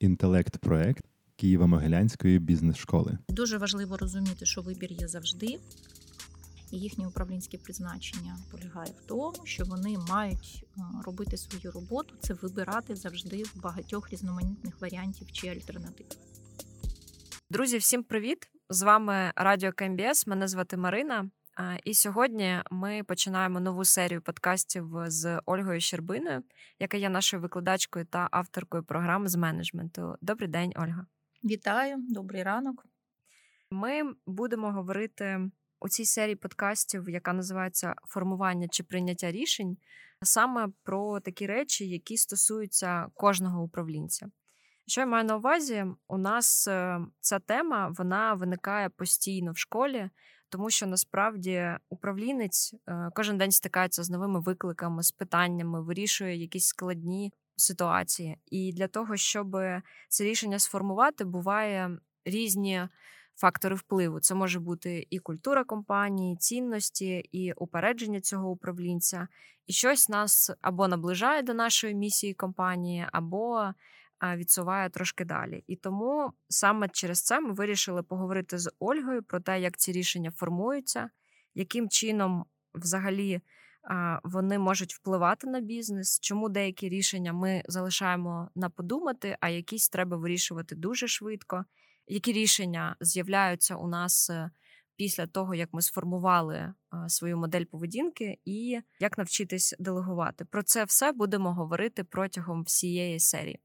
інтелект-проект Києво-Могилянської бізнес-школи. Дуже важливо розуміти, що вибір є завжди. І їхнє управлінське призначення полягає в тому, що вони мають е, робити свою роботу, це вибирати завжди в багатьох різноманітних варіантів чи альтернатив. Друзі, всім привіт! З вами Радіо КМБС. Мене звати Марина. І сьогодні ми починаємо нову серію подкастів з Ольгою Щербиною, яка є нашою викладачкою та авторкою програми з менеджменту. Добрий день, Ольга. Вітаю, добрий ранок. Ми будемо говорити у цій серії подкастів, яка називається Формування чи прийняття рішень, саме про такі речі, які стосуються кожного управлінця. Що я маю на увазі, у нас е, ця тема вона виникає постійно в школі, тому що насправді управлінець е, кожен день стикається з новими викликами, з питаннями, вирішує якісь складні ситуації. І для того, щоб це рішення сформувати, буває різні. Фактори впливу це може бути і культура компанії, цінності, і упередження цього управлінця, і щось нас або наближає до нашої місії компанії, або відсуває трошки далі. І тому саме через це ми вирішили поговорити з Ольгою про те, як ці рішення формуються, яким чином взагалі вони можуть впливати на бізнес, чому деякі рішення ми залишаємо на подумати, а якісь треба вирішувати дуже швидко. Які рішення з'являються у нас е, після того, як ми сформували свою модель поведінки, і як навчитись делегувати? Про це все будемо говорити протягом всієї серії.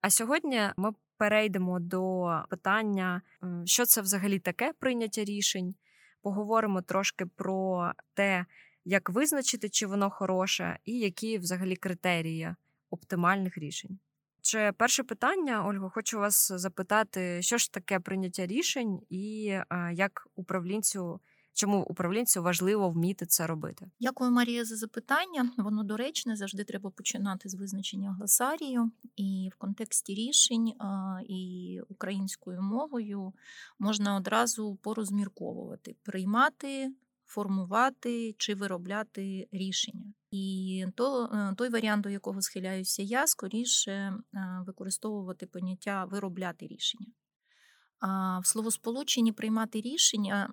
А сьогодні ми перейдемо до питання, що це взагалі таке прийняття рішень. Поговоримо трошки про те, як визначити, чи воно хороше, і які взагалі критерії оптимальних рішень. Чи перше питання, Ольго, хочу вас запитати, що ж таке прийняття рішень, і як управлінцю Чому управлінцю важливо вміти це робити? Дякую, Марія, за запитання. Воно доречне завжди треба починати з визначення гласарію, і в контексті рішень і українською мовою можна одразу порозмірковувати, приймати. Формувати чи виробляти рішення, і то е, той варіант, до якого схиляюся я, скоріше використовувати поняття виробляти рішення. А в словосполученні приймати рішення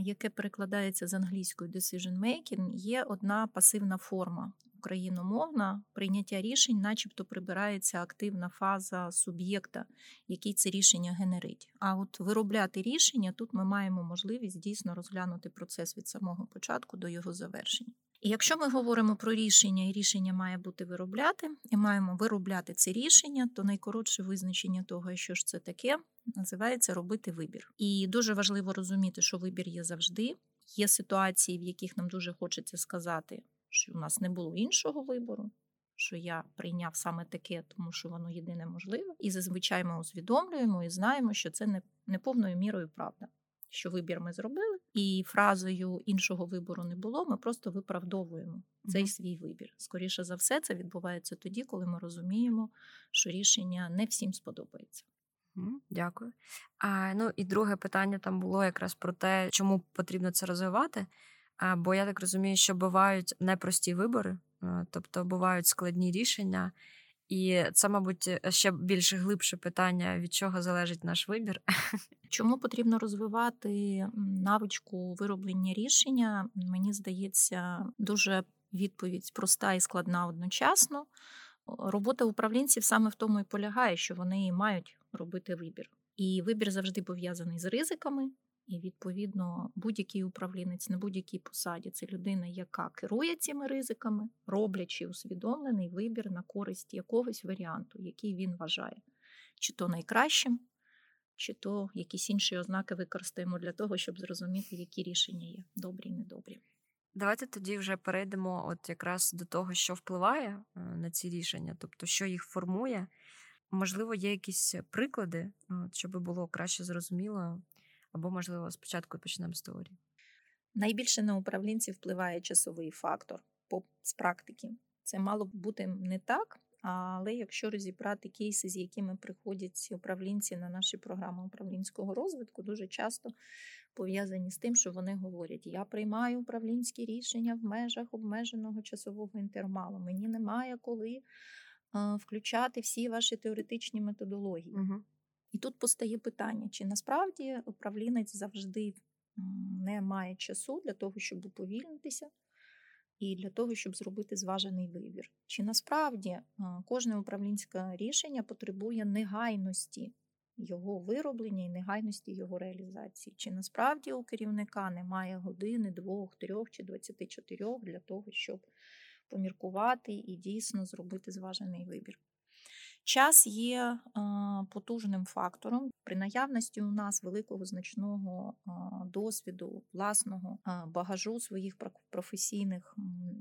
яке перекладається з англійської decision making, є одна пасивна форма україномовна прийняття рішень, начебто прибирається активна фаза суб'єкта, який це рішення генерить. А от виробляти рішення тут ми маємо можливість дійсно розглянути процес від самого початку до його завершення. І якщо ми говоримо про рішення, і рішення має бути виробляти, і маємо виробляти це рішення, то найкоротше визначення того, що ж це таке, називається робити вибір. І дуже важливо розуміти, що вибір є завжди. Є ситуації, в яких нам дуже хочеться сказати, що у нас не було іншого вибору. Що я прийняв саме таке, тому що воно єдине можливе, і зазвичай ми усвідомлюємо і знаємо, що це не, не повною мірою правда що вибір ми зробили, і фразою іншого вибору не було. Ми просто виправдовуємо цей свій вибір. Скоріше за все, це відбувається тоді, коли ми розуміємо, що рішення не всім сподобається. Дякую. А, Ну і друге питання там було якраз про те, чому потрібно це розвивати. А, Бо я так розумію, що бувають непрості вибори, тобто бувають складні рішення, і це, мабуть, е, ще більше глибше питання, від чого залежить наш вибір. Чому потрібно розвивати навичку вироблення рішення? Мені здається, дуже відповідь проста і складна одночасно. Робота управлінців саме в тому і полягає, що вони мають робити вибір. І вибір завжди пов'язаний з ризиками, і, відповідно, будь-який управлінець на будь-якій посаді це людина, яка керує цими ризиками, роблячи усвідомлений вибір на користь якогось варіанту, який він вважає, чи то найкращим, чи то якісь інші ознаки використаємо для того, щоб зрозуміти, які рішення є добрі і недобрі. Давайте тоді вже перейдемо от якраз до того, що впливає е, на ці рішення, тобто що їх формує. Можливо, є якісь приклади, щоб було краще зрозуміло, або, можливо, спочатку почнемо з теорії. Найбільше на управлінців впливає часовий фактор з практики. Це мало б бути не так, але якщо розібрати кейси, з якими приходять управлінці на наші програми управлінського розвитку, дуже часто пов'язані з тим, що вони говорять: я приймаю управлінські рішення в межах обмеженого часового інтервалу. Мені немає коли включати всі ваші теоретичні методології. Угу. І тут постає питання: чи насправді управлінець завжди не має часу для того, щоб уповільнитися, і для того, щоб зробити зважений вибір? Чи насправді кожне управлінське рішення потребує негайності його вироблення і негайності його реалізації? Чи насправді у керівника немає години, двох, трьох чи 24 для того, щоб поміркувати і дійсно зробити зважений вибір? Час є потужним фактором. При наявності у нас великого значного досвіду, власного багажу своїх професійних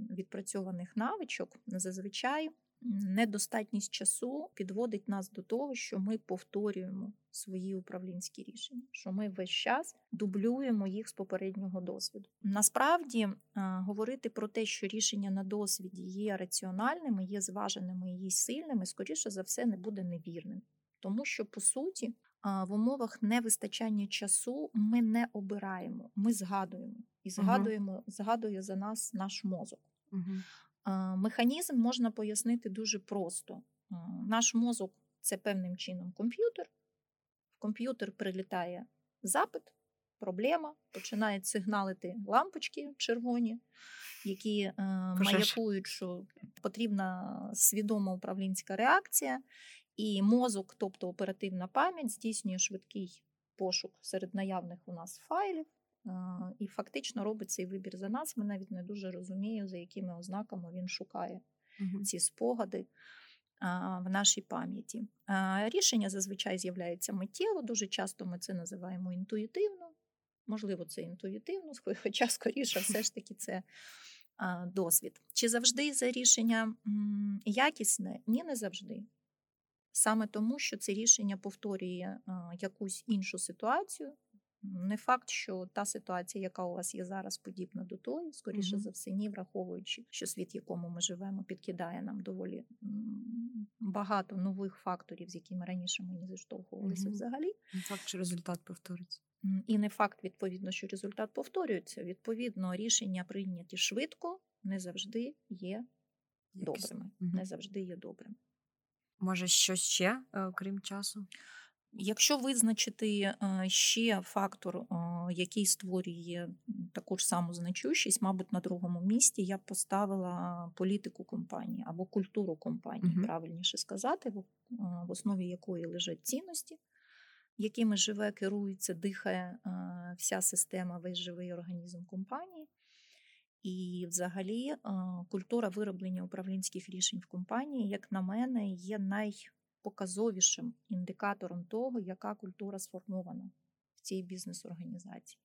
відпрацьованих навичок зазвичай недостатність часу підводить нас до того, що ми повторюємо свої управлінські рішення, що ми весь час дублюємо їх з попереднього досвіду. Насправді говорити про те, що рішення на досвіді є раціональними, є зваженими і сильними, скоріше за все, не буде невірним, тому що по суті. В умовах невистачання часу ми не обираємо, ми згадуємо і згадуємо, uh згадує за нас наш мозок. Uh-huh. Механізм можна пояснити дуже просто. Наш мозок це певним чином комп'ютер. В комп'ютер прилітає запит, проблема, починають сигналити лампочки червоні, які е, маякують, що потрібна свідома управлінська реакція, і мозок, тобто оперативна пам'ять, здійснює швидкий пошук серед наявних у нас файлів. І фактично робить цей вибір за нас. Ми навіть не дуже розуміємо, за якими ознаками він шукає угу. ці спогади в нашій пам'яті. Рішення зазвичай з'являється миттєво, дуже часто ми це називаємо інтуїтивно. Можливо, це інтуїтивно, хоча скоріше, все ж таки, це досвід. Чи завжди це рішення якісне? Ні, не завжди. Саме тому, що це рішення повторює якусь іншу ситуацію, не факт, що та ситуація, яка у вас є зараз, подібна до тої, скоріше mm-hmm. за все, ні, враховуючи, що світ, в якому ми живемо, підкидає нам доволі багато нових факторів, з якими раніше ми не зіштовхувалися mm-hmm. взагалі. Не факт, що результат повториться. І не факт, відповідно, що результат повторюється. Відповідно, рішення прийняті швидко, не завжди є добрими. Mm-hmm. Не завжди є добрими. Може, щось ще, е, окрім часу? Якщо визначити е, ще фактор, е, який створює таку ж саму значущість, мабуть, на другому місці я б поставила політику компанії або культуру компанії, uh правильніше сказати, в основі якої лежать цінності, якими живе, керується, дихає вся система, весь живий організм компанії. І, взагалі, культура вироблення управлінських рішень в компанії, як на мене, є найпоказовішим індикатором того, яка культура сформована в цій бізнес-організації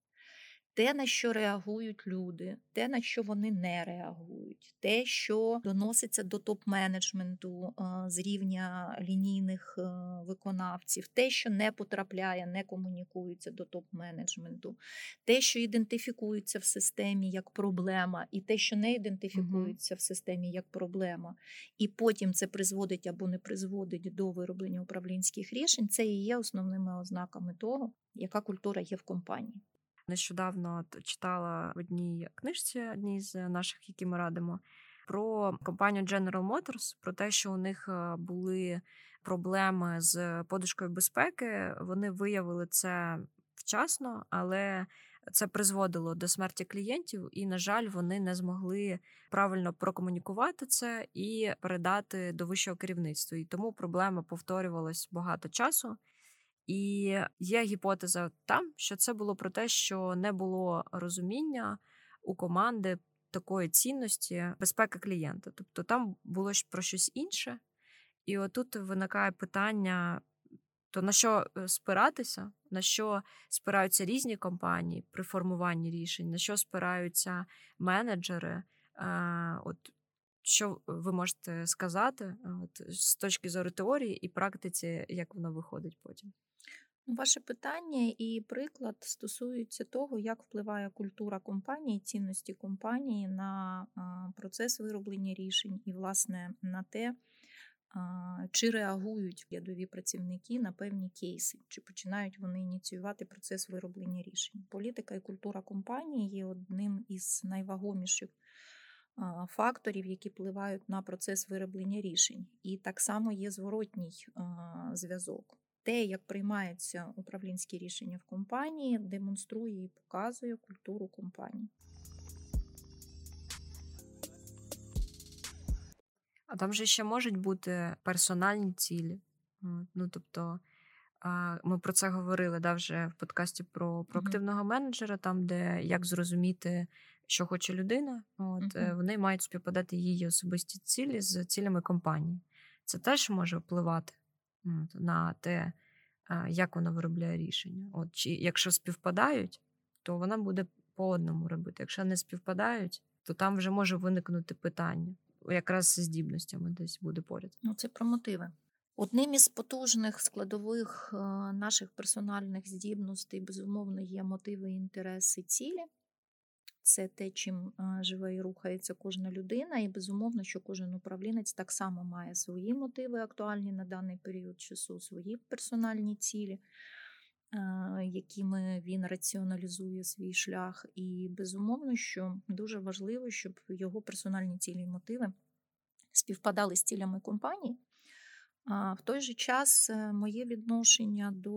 те, на що реагують люди, те, на що вони не реагують, те, що доноситься до топ-менеджменту з рівня лінійних виконавців, те, що не потрапляє, не комунікується до топ-менеджменту, те, що ідентифікується в системі як проблема, і те, що не ідентифікується uh-huh. в системі як проблема, і потім це призводить або не призводить до вироблення управлінських рішень, це і є основними ознаками того, яка культура є в компанії. Нещодавно читала в одній книжці, одній з наших, які ми радимо, про компанію General Motors, про те, що у них е, були проблеми з подушкою безпеки. Вони виявили це вчасно, але це призводило до смерті клієнтів, і, на жаль, вони не змогли правильно прокомунікувати це і передати до вищого керівництва. І тому проблема повторювалась багато часу. І є гіпотеза там, що це було про те, що не було розуміння у команди такої цінності безпеки клієнта. Тобто там було про щось інше, і отут виникає питання: то на що е, спиратися, на що спираються різні компанії при формуванні рішень, на що спираються менеджери? От що ви можете сказати от, з точки зору теорії і практиці, як воно виходить потім? Ваше питання і приклад стосуються того, як впливає культура компанії, цінності компанії на процес вироблення рішень і, власне, на те, чи реагують рядові працівники на певні кейси, чи починають вони ініціювати процес вироблення рішень. Політика і культура компанії є одним із найвагоміших факторів, які впливають на процес вироблення рішень. І так само є зворотній зв'язок. Те, як приймаються управлінські рішення в компанії, демонструє і показує культуру компанії. А там же ще можуть бути персональні цілі. Ну, тобто, ми про це говорили да, вже в подкасті про проактивного mm-hmm. менеджера, там, де як зрозуміти, що хоче людина, от, mm-hmm. вони мають співпадати її особисті цілі з цілями компанії. Це теж може впливати на те, як вона виробляє рішення. От, чи, Якщо співпадають, то вона буде по одному робити. Якщо не співпадають, то там вже може виникнути питання якраз з здібностями десь буде поряд. Ну, це про мотиви. Одним із потужних складових е, наших персональних здібностей, безумовно, є мотиви, інтереси, цілі. Це те, чим живе і рухається кожна людина, і безумовно, що кожен управлінець так само має свої мотиви, актуальні на даний період часу, свої персональні цілі, якими він раціоналізує свій шлях. І безумовно, що дуже важливо, щоб його персональні цілі і мотиви співпадали з цілями компанії. В той же час е, моє відношення до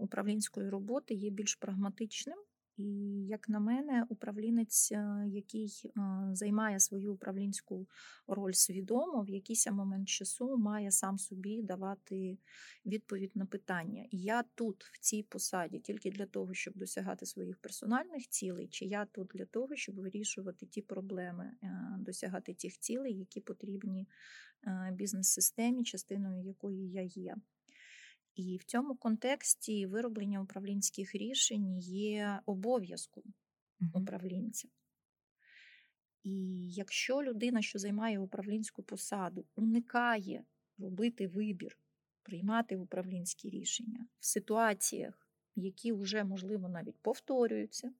управлінської роботи є більш прагматичним. І, як на мене, управлінець, е, який е, займає свою управлінську роль свідомо, в якийсь момент часу має сам собі давати відповідь на питання. Я тут, в цій посаді, тільки для того, щоб досягати своїх персональних цілей, чи я тут для того, щоб вирішувати ті проблеми, досягати тих цілей, які потрібні бізнес-системі, частиною якої я є. І в цьому контексті вироблення управлінських рішень є обов'язком управлінця. І якщо людина, що займає управлінську посаду, уникає робити вибір, приймати управлінські рішення в ситуаціях, які вже, можливо, навіть повторюються,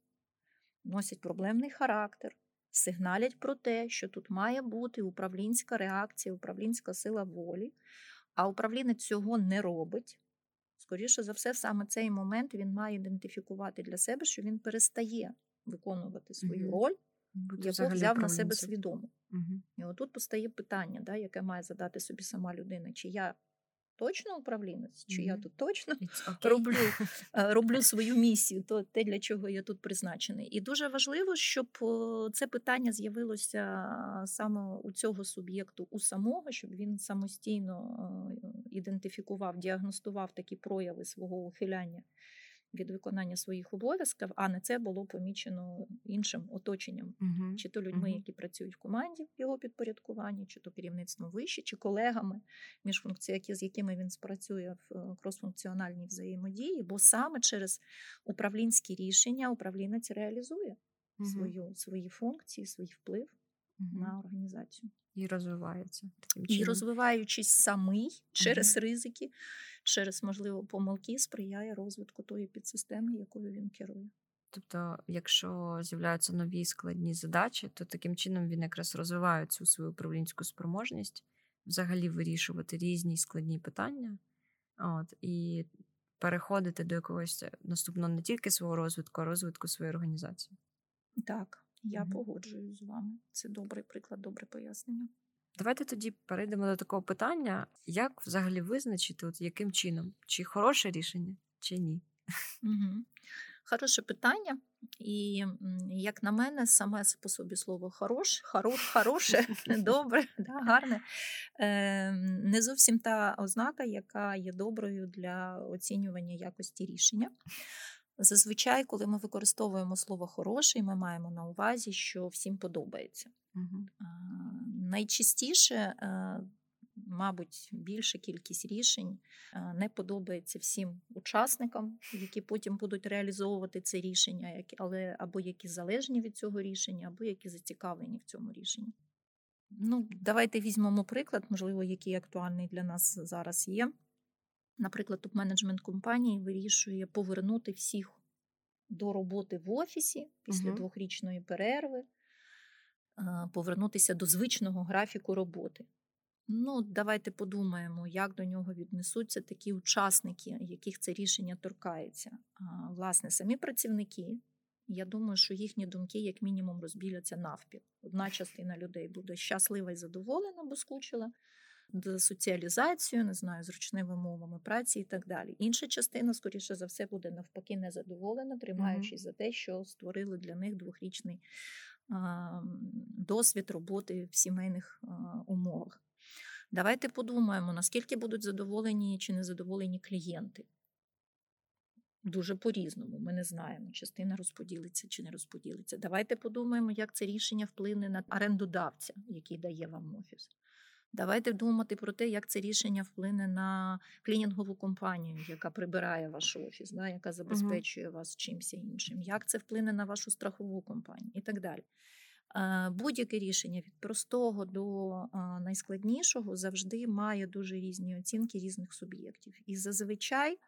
носять проблемний характер, сигналять про те, що тут має бути управлінська реакція, управлінська сила волі, а управлінець цього не робить. Скоріше за все, саме цей момент він має ідентифікувати для себе, що він перестає виконувати свою роль, Бути яку взяв на себе свідомо. Угу. І отут постає питання, да, яке має задати собі сама людина, чи я точно управлінець, чи mm-hmm. я тут точно okay. роблю е, роблю свою місію, то те, для чого я тут призначений. І дуже важливо, щоб це питання з'явилося саме у цього суб'єкту, у самого, щоб він самостійно е, ідентифікував, діагностував такі прояви свого ухиляння від виконання своїх обов'язків, а не це було помічено іншим оточенням, uh чи то людьми, uh які працюють в команді в його підпорядкуванні, чи то керівництвом вище, чи колегами, міжфункції, з якими він спрацює в е, кросфункціональній взаємодії, бо саме через управлінські рішення управлінець реалізує uh свою, свої функції, свій вплив на організацію. І розвивається. І розвиваючись самий через ризики, через, можливо, помилки, сприяє розвитку тої підсистеми, якою він керує. Тобто, якщо з'являються нові складні задачі, то таким чином він якраз розвиває цю свою управлінську спроможність, взагалі вирішувати різні складні питання, от, і переходити до якогось наступного не тільки свого розвитку, а розвитку своєї організації. Так, я mm-hmm. погоджуюсь з вами. Це добрий приклад, добре пояснення. Давайте тоді перейдемо до такого питання: як взагалі визначити, от яким чином? Чи хороше рішення, чи ні? Угу. Хороше питання. І, як на мене, саме по собі слово хорош, хорош, хороше, добре, да, гарне е, не зовсім та ознака, яка є доброю для оцінювання якості рішення. Зазвичай, коли ми використовуємо слово хороший, ми маємо на увазі, що всім подобається. Угу. Найчастіше, е, мабуть, більша кількість рішень е, не подобається всім учасникам, які потім будуть реалізовувати це рішення, але або які залежні від цього рішення, або які зацікавлені в цьому рішенні. Ну, Давайте візьмемо приклад, можливо, який актуальний для нас зараз є. Наприклад, топ-менеджмент компанії вирішує повернути всіх до роботи в офісі після угу. двохрічної перерви, повернутися до звичного графіку роботи. Ну, давайте подумаємо, як до нього віднесуться такі учасники, яких це рішення торкається. Власне, самі працівники, Я думаю, що їхні думки, як мінімум, розбіляться навпіл. Одна частина людей буде щаслива і задоволена, бо скучила до соціалізацію, не знаю, зручними мовами праці і так далі. Інша частина, скоріше за все, буде навпаки незадоволена, тримаючись mm-hmm. за те, що створили для них двохрічний а, досвід роботи в сімейних а, умовах. Давайте подумаємо, наскільки будуть задоволені чи незадоволені клієнти. Дуже по-різному, ми не знаємо, частина розподілиться чи не розподілиться. Давайте подумаємо, як це рішення вплине на орендодавця, який дає вам офіс. Давайте думати про те, як це рішення вплине на клінінгову компанію, яка прибирає ваш офіс, да, яка забезпечує вас чимось іншим, як це вплине на вашу страхову компанію і так далі. Будь-яке рішення від простого до найскладнішого завжди має дуже різні оцінки різних суб'єктів. І зазвичай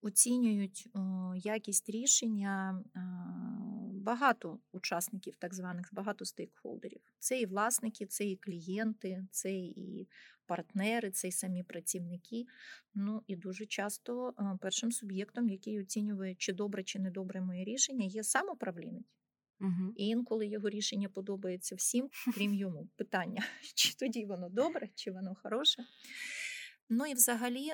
оцінюють якість рішення багато учасників, так званих багато стейкхолдерів. Це і власники, це і клієнти, це і партнери, це і самі працівники. Ну і дуже часто першим суб'єктом, який оцінює, чи добре, чи не добре моє рішення, є сам управлінець. Угу. І інколи його рішення подобається всім, крім йому. Питання, чи тоді воно добре, чи воно хороше. Ну і взагалі.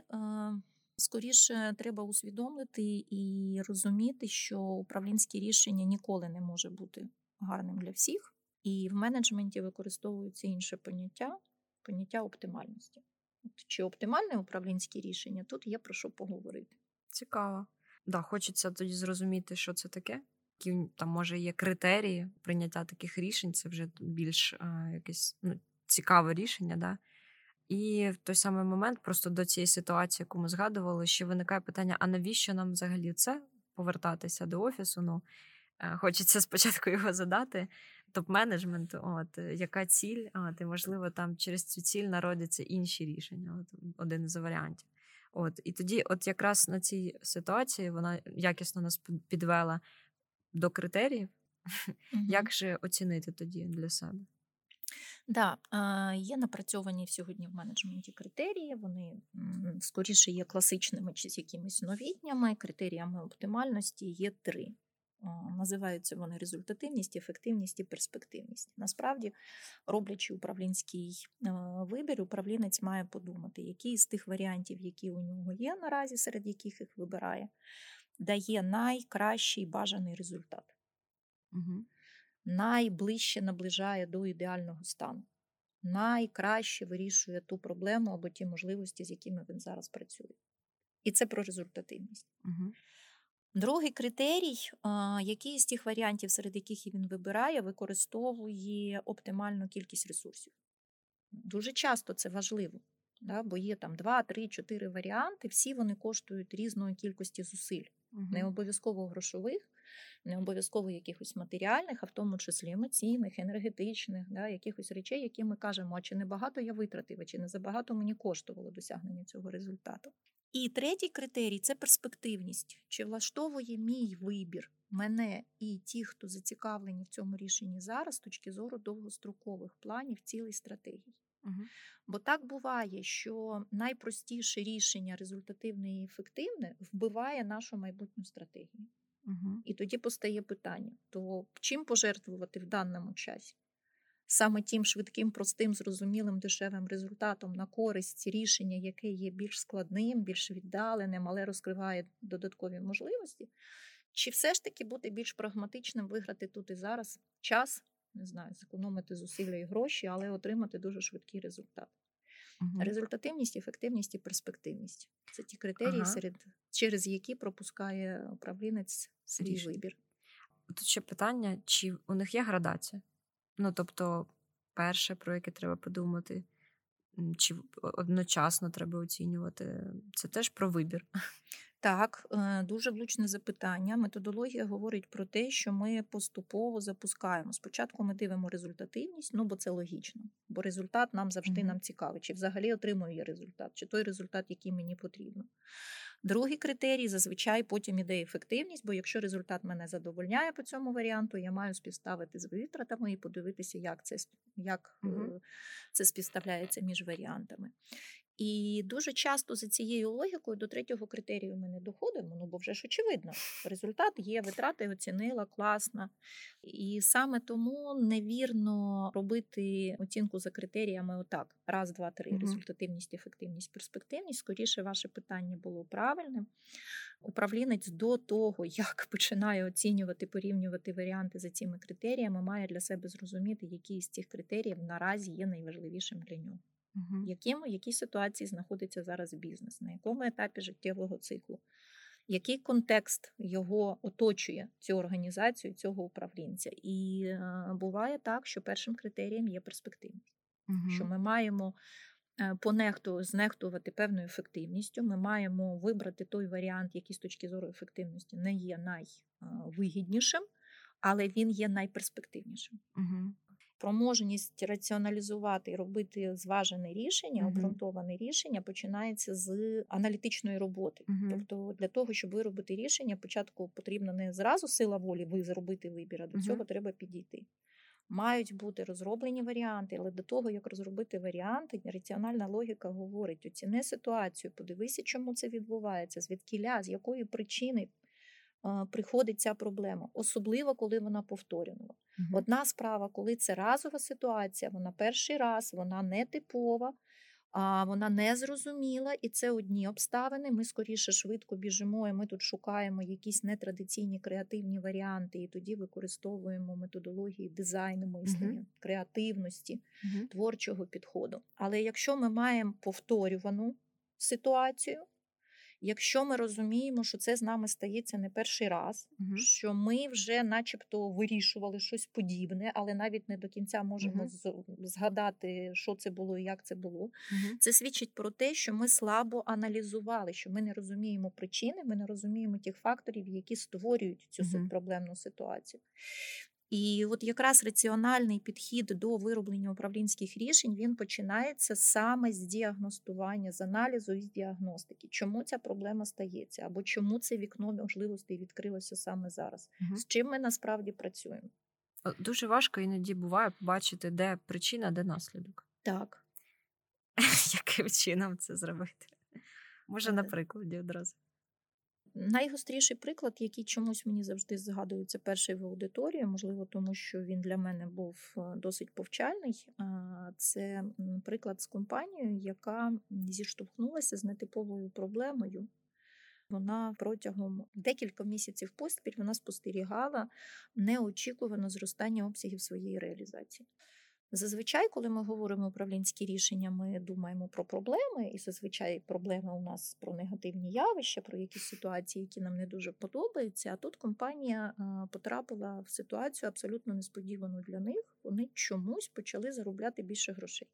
Скоріше треба усвідомити і розуміти, що управлінське рішення ніколи не може бути гарним для всіх, і в менеджменті використовується інше поняття поняття оптимальності. От Чи оптимальне управлінське рішення? Тут є про що поговорити. Цікаво. Да, Хочеться тоді зрозуміти, що це таке. Які там може є критерії прийняття таких рішень, це вже більш а, якесь ну, цікаве рішення. Да? І в той самий момент, просто до цієї ситуації, яку ми згадували, що виникає питання: а навіщо нам взагалі це повертатися до офісу? Ну е, хочеться спочатку його задати. Топ-менеджмент, от яка ціль, от, і можливо, там через цю ціль народяться інші рішення. От один із варіантів. От і тоді, от якраз на цій ситуації, вона якісно нас підвела до критеріїв. Mm-hmm. Як же оцінити тоді для себе? Да, є напрацьовані сьогодні в менеджменті критерії. Вони скоріше є класичними чи з якимись новітнями. Критеріями оптимальності є три. Називаються вони результативність, ефективність і перспективність. Насправді, роблячи управлінський вибір, управлінець має подумати, який з тих варіантів, які у нього є наразі, серед яких їх вибирає, дає найкращий бажаний результат. Угу найближче наближає до ідеального стану, найкраще вирішує ту проблему або ті можливості, з якими він зараз працює. І це про результативність. Угу. Другий критерій, який з тих варіантів, серед яких він вибирає, використовує оптимальну кількість ресурсів. Дуже часто це важливо, да, бо є там 2, 3, 4 варіанти, всі вони коштують різної кількості зусиль, угу. не обов'язково грошових, не обов'язково якихось матеріальних, а в тому числі емоційних, енергетичних, да, якихось речей, які ми кажемо, а чи не багато я витратив, а чи не забагато мені коштувало досягнення цього результату. І третій критерій це перспективність. Чи влаштовує мій вибір мене і ті, хто зацікавлені в цьому рішенні зараз, з точки зору довгострокових планів, цілей стратегій. Угу. Бо так буває, що найпростіше рішення результативне і ефективне вбиває нашу майбутню стратегію. Угу. І тоді постає питання: то чим пожертвувати в даному часі? Саме тим швидким, простим, зрозумілим, дешевим результатом на користь рішення, яке є більш складним, більш віддаленим, але розкриває додаткові можливості, чи все ж таки бути більш прагматичним, виграти тут і зараз час, не знаю, зекономити зусилля і гроші, але отримати дуже швидкий результат. Угу. Результативність, ефективність і перспективність це ті критерії, ага. серед, через які пропускає управлінець свій Рішення. вибір. Тут ще питання: чи у них є градація? Ну тобто, перше, про яке треба подумати, чи одночасно треба оцінювати, це теж про вибір. Так, е, дуже влучне запитання. Методологія говорить про те, що ми поступово запускаємо. Спочатку ми дивимо результативність, ну бо це логічно, бо результат нам завжди mm-hmm. нам цікавий, чи взагалі отримую я результат, чи той результат, який мені потрібно. Другий критерій зазвичай потім іде ефективність, бо якщо результат мене задовольняє по цьому варіанту, я маю співставити з витратами і подивитися, як це як угу. це співставляється між варіантами. І дуже часто за цією логікою до третього критерію ми не доходимо, ну бо вже ж очевидно, результат є, витрати оцінила, класно. І саме тому невірно робити оцінку за критеріями отак: раз, два, три, результативність, ефективність, перспективність. Скоріше, ваше питання було правильним. Управлінець до того, як починає оцінювати, порівнювати варіанти за цими критеріями, має для себе зрозуміти, які з цих критеріїв наразі є найважливішим для нього Мгм. яким, в якій ситуації знаходиться зараз бізнес, на якому етапі життєвого циклу, який контекст його оточує цю організацію, цього управлінця. І е, буває так, що першим критерієм є перспективність, що ми маємо е, понехту, знехтувати певною ефективністю. Ми маємо вибрати той варіант, який з точки зору ефективності не є найвигіднішим, але він є найперспективнішим Мгм. Спроможність раціоналізувати і робити зважене рішення, Мгм. обґрунтоване рішення починається з аналітичної роботи. Мгм. Тобто для того, щоб виробити рішення, спочатку потрібна не зразу сила волі, ви зробити вибір, а до цього треба підійти. Мають бути розроблені варіанти, але до того, як розробити варіанти, раціональна логіка говорить: оціни ситуацію, подивися, чому це відбувається, звідкіля, з якої причини приходить ця проблема, особливо коли вона повторювана. Мгм. Одна справа, коли це разова ситуація, вона перший раз, вона не типова, а вона не зрозуміла, і це одні обставини. Ми скоріше швидко біжимо, і ми тут шукаємо якісь нетрадиційні креативні варіанти, і тоді використовуємо методології дизайну мислення, креативності, Мгм. творчого підходу. Але якщо ми маємо повторювану ситуацію, якщо ми розуміємо, що це з нами стається не перший раз, Мгм. що ми вже, начебто, вирішували щось подібне, але навіть не до кінця можемо з- згадати, що це було і як це було. Мгм. Це свідчить про те, що ми слабо аналізували, що ми не розуміємо причини, ми не розуміємо тих факторів, які створюють цю проблемну ситуацію. І от якраз раціональний підхід до вироблення управлінських рішень він починається саме з діагностування, з аналізу і з діагностики. Чому ця проблема стається, або чому це вікно можливостей відкрилося саме зараз? Мгм. З чим ми насправді працюємо? Дуже важко іноді буває побачити, де причина, де наслідок. Так. Яким чином це зробити? Може, на Е, прикладі одразу. Найгостріший приклад, який чомусь мені завжди згадується, перший в аудиторії, можливо, тому що він для мене був е, досить повчальний. Це приклад з компанією, яка зіштовхнулася з нетиповою проблемою. Вона протягом декілька місяців поспіль вона спостерігала неочікуване зростання обсягів своєї реалізації. Зазвичай, коли ми говоримо управлінські рішення, ми думаємо про проблеми, і зазвичай проблеми у нас про негативні явища, про якісь ситуації, які нам не дуже подобаються. А тут компанія потрапила в ситуацію абсолютно несподівану для них. Вони чомусь почали заробляти більше грошей.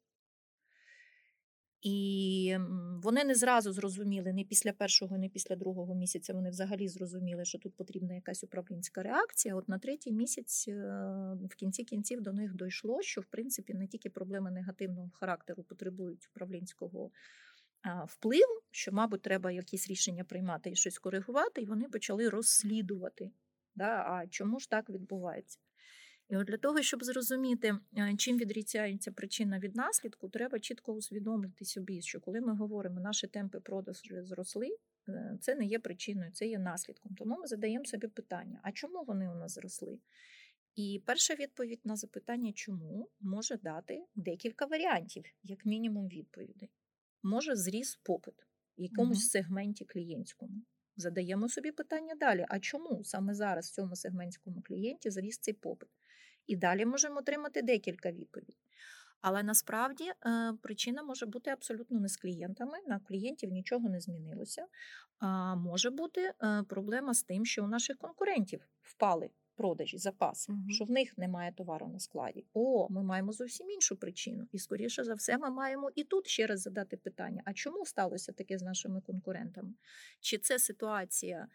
І вони не зразу зрозуміли, не після першого, не після другого місяця. Вони взагалі зрозуміли, що тут потрібна якась управлінська реакція. От на третій місяць е, в кінці кінців до них дійшло, що в принципі не тільки проблеми негативного характеру потребують управлінського впливу, що, мабуть, треба якісь рішення приймати і щось коригувати, і вони почали розслідувати. Да? А чому ж так відбувається? І от для того, щоб зрозуміти, е, чим відрізняється причина від наслідку, треба чітко усвідомити собі, що коли ми говоримо, наші темпи продажу зросли, е, це не є причиною, це є наслідком. Тому ми задаємо собі питання: а чому вони у нас зросли? І перша відповідь на запитання, чому може дати декілька варіантів, як мінімум відповідей. Може зріс попит в якомусь Мгм. сегменті клієнтському. Задаємо собі питання далі: а чому саме зараз в цьому сегментському клієнті зріс цей попит? І далі можемо отримати декілька відповідей. Але насправді е, причина може бути абсолютно не з клієнтами. На клієнтів нічого не змінилося. А може бути е, проблема з тим, що у наших конкурентів впали продажі, запаси, Мгм. що в них немає товару на складі. О, ми маємо зовсім іншу причину. І скоріше за все, ми маємо і тут ще раз задати питання: а чому сталося таке з нашими конкурентами? Чи це ситуація?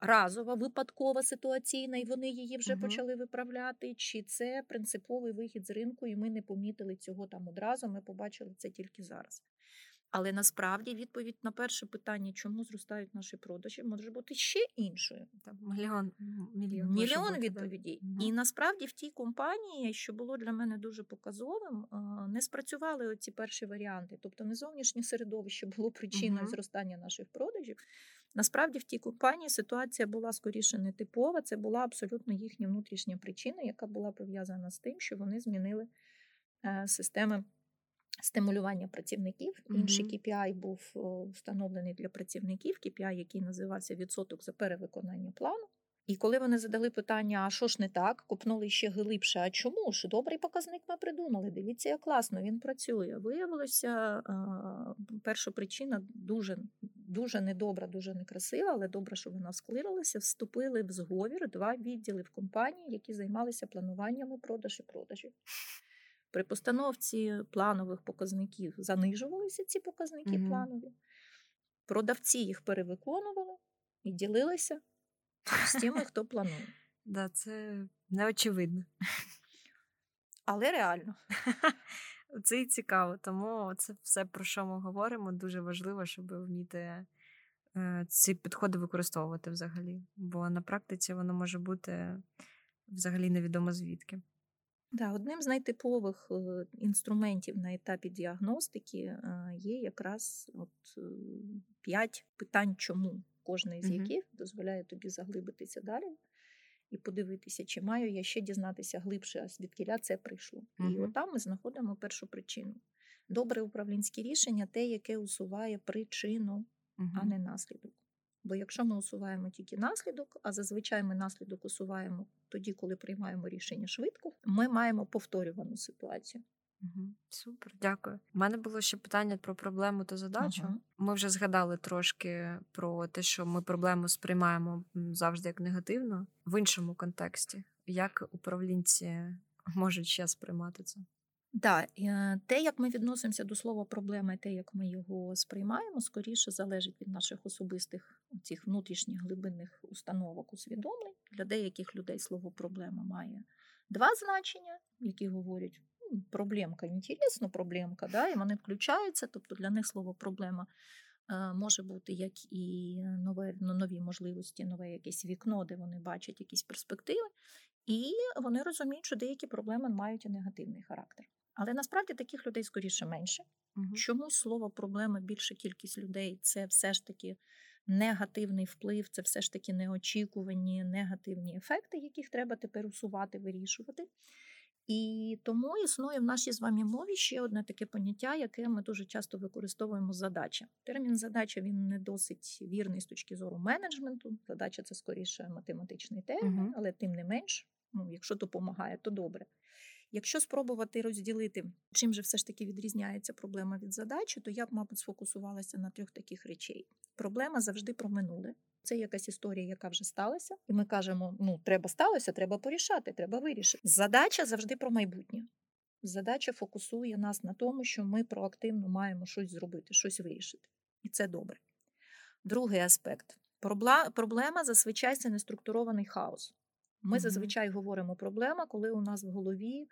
Разова, випадкова ситуаційна, і вони її вже угу. почали виправляти, чи це принциповий вихід з ринку, і ми не помітили цього там одразу. Ми побачили це тільки зараз. Але насправді відповідь на перше питання, чому зростають наші продажі, може бути ще іншою. Там мільйон мільйон, мільйон відповідей. Угу. І насправді в тій компанії, що було для мене дуже показовим, не спрацювали оці перші варіанти. Тобто не зовнішнє середовище було причиною угу. зростання наших продажів. Насправді в тій компанії ситуація була скоріше не типова. Це була абсолютно їхня внутрішня причина, яка була пов'язана з тим, що вони змінили е, системи стимулювання працівників. Інший KPI був встановлений для працівників, KPI, який називався відсоток за перевиконання плану. І коли вони задали питання, а що ж не так, купнули ще глибше, а чому ж добрий показник ми придумали? Дивіться, як класно він працює. Виявилося, перша причина дуже дуже недобра, дуже некрасива, але добре, що вона склирилася. Вступили в зговір два відділи в компанії, які займалися плануванням продаж і продажів. При постановці планових показників занижувалися ці показники mm планові, продавці їх перевиконували і ділилися з тими, хто планує. Да, Це неочевидно. Але реально. Це і цікаво, тому це все, про що ми говоримо, дуже важливо, щоб вміти е, ці підходи використовувати взагалі. Бо на практиці воно може бути взагалі невідомо звідки. Да, одним з найтипових інструментів на етапі діагностики є якраз от е, п'ять питань, чому кожне з яких дозволяє тобі заглибитися далі і подивитися, чи маю я ще дізнатися глибше, а звідкіля це прийшло. І отам ми знаходимо першу причину. Добре управлінське рішення те, яке усуває причину, а не наслідок. Бо якщо ми усуваємо тільки наслідок, а зазвичай ми наслідок усуваємо тоді, коли приймаємо рішення швидко, ми маємо повторювану ситуацію. Угу, Супер, дякую. У мене було ще питання про проблему та задачу. Угу. Ми вже згадали трошки про те, що ми проблему сприймаємо завжди як негативно в іншому контексті. Як управлінці можуть ще сприймати це? Так, е, те, як ми відносимося до слова проблема, і те, як ми його сприймаємо, скоріше залежить від наших особистих цих внутрішніх глибинних установок усвідомлень. Для деяких людей слово проблема має два значення, які говорять ну, проблемка, інтересно, проблемка, да, і вони включаються. Тобто для них слово проблема е, може бути як і нове, ну, нові можливості, нове якесь вікно, де вони бачать якісь перспективи, і вони розуміють, що деякі проблеми мають і негативний характер. Але насправді таких людей скоріше менше. Угу. Чому слово проблема більша кількість людей це все ж таки негативний вплив, це все ж таки неочікувані негативні ефекти, яких треба тепер усувати, вирішувати. І тому існує в нашій з вами мові ще одне таке поняття, яке ми дуже часто використовуємо задача. Термін задача він не досить вірний з точки зору менеджменту. Задача це скоріше математичний термін, угу. але тим не менш, ну, якщо допомагає, то добре. Якщо спробувати розділити, чим же все ж таки відрізняється проблема від задачі, то я б, мабуть, сфокусувалася на трьох таких речей. Проблема завжди про минуле. Це якась історія, яка вже сталася, і ми кажемо: ну, треба сталося, треба порішати, треба вирішити. Задача завжди про майбутнє. Задача фокусує нас на тому, що ми проактивно маємо щось зробити, щось вирішити. І це добре. Другий аспект. Проблема зазвичай це неструктурований хаос. Ми зазвичай говоримо проблема, коли у нас в голові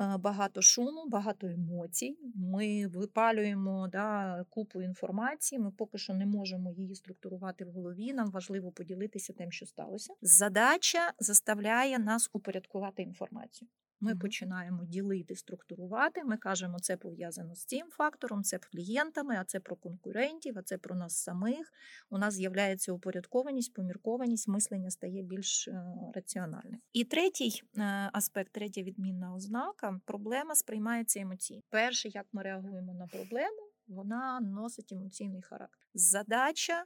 е, багато шуму, багато емоцій. Ми випалюємо да, купу інформації. Ми поки що не можемо її структурувати в голові. Нам важливо поділитися тим, що сталося. Задача заставляє нас упорядкувати інформацію. Ми угу. починаємо ділити, структурувати. Ми кажемо, це пов'язано з цим фактором, це клієнтами, а це про конкурентів, а це про нас самих. У нас з'являється упорядкованість, поміркованість, мислення стає більш е, раціональним. І третій е, аспект, третя відмінна ознака проблема сприймається емоційно. Перше, як ми реагуємо на проблему, вона носить емоційний характер. Задача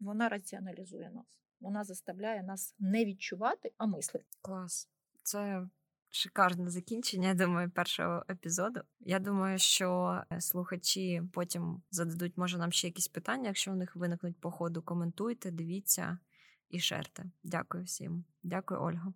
вона раціоналізує нас. Вона заставляє нас не відчувати, а мислити. Клас. Це шикарне закінчення, думаю, першого епізоду. Я думаю, що е, слухачі потім зададуть, може, нам ще якісь питання. Якщо у них виникнуть по ходу, коментуйте, дивіться і шерте. Дякую всім. Дякую, Ольга.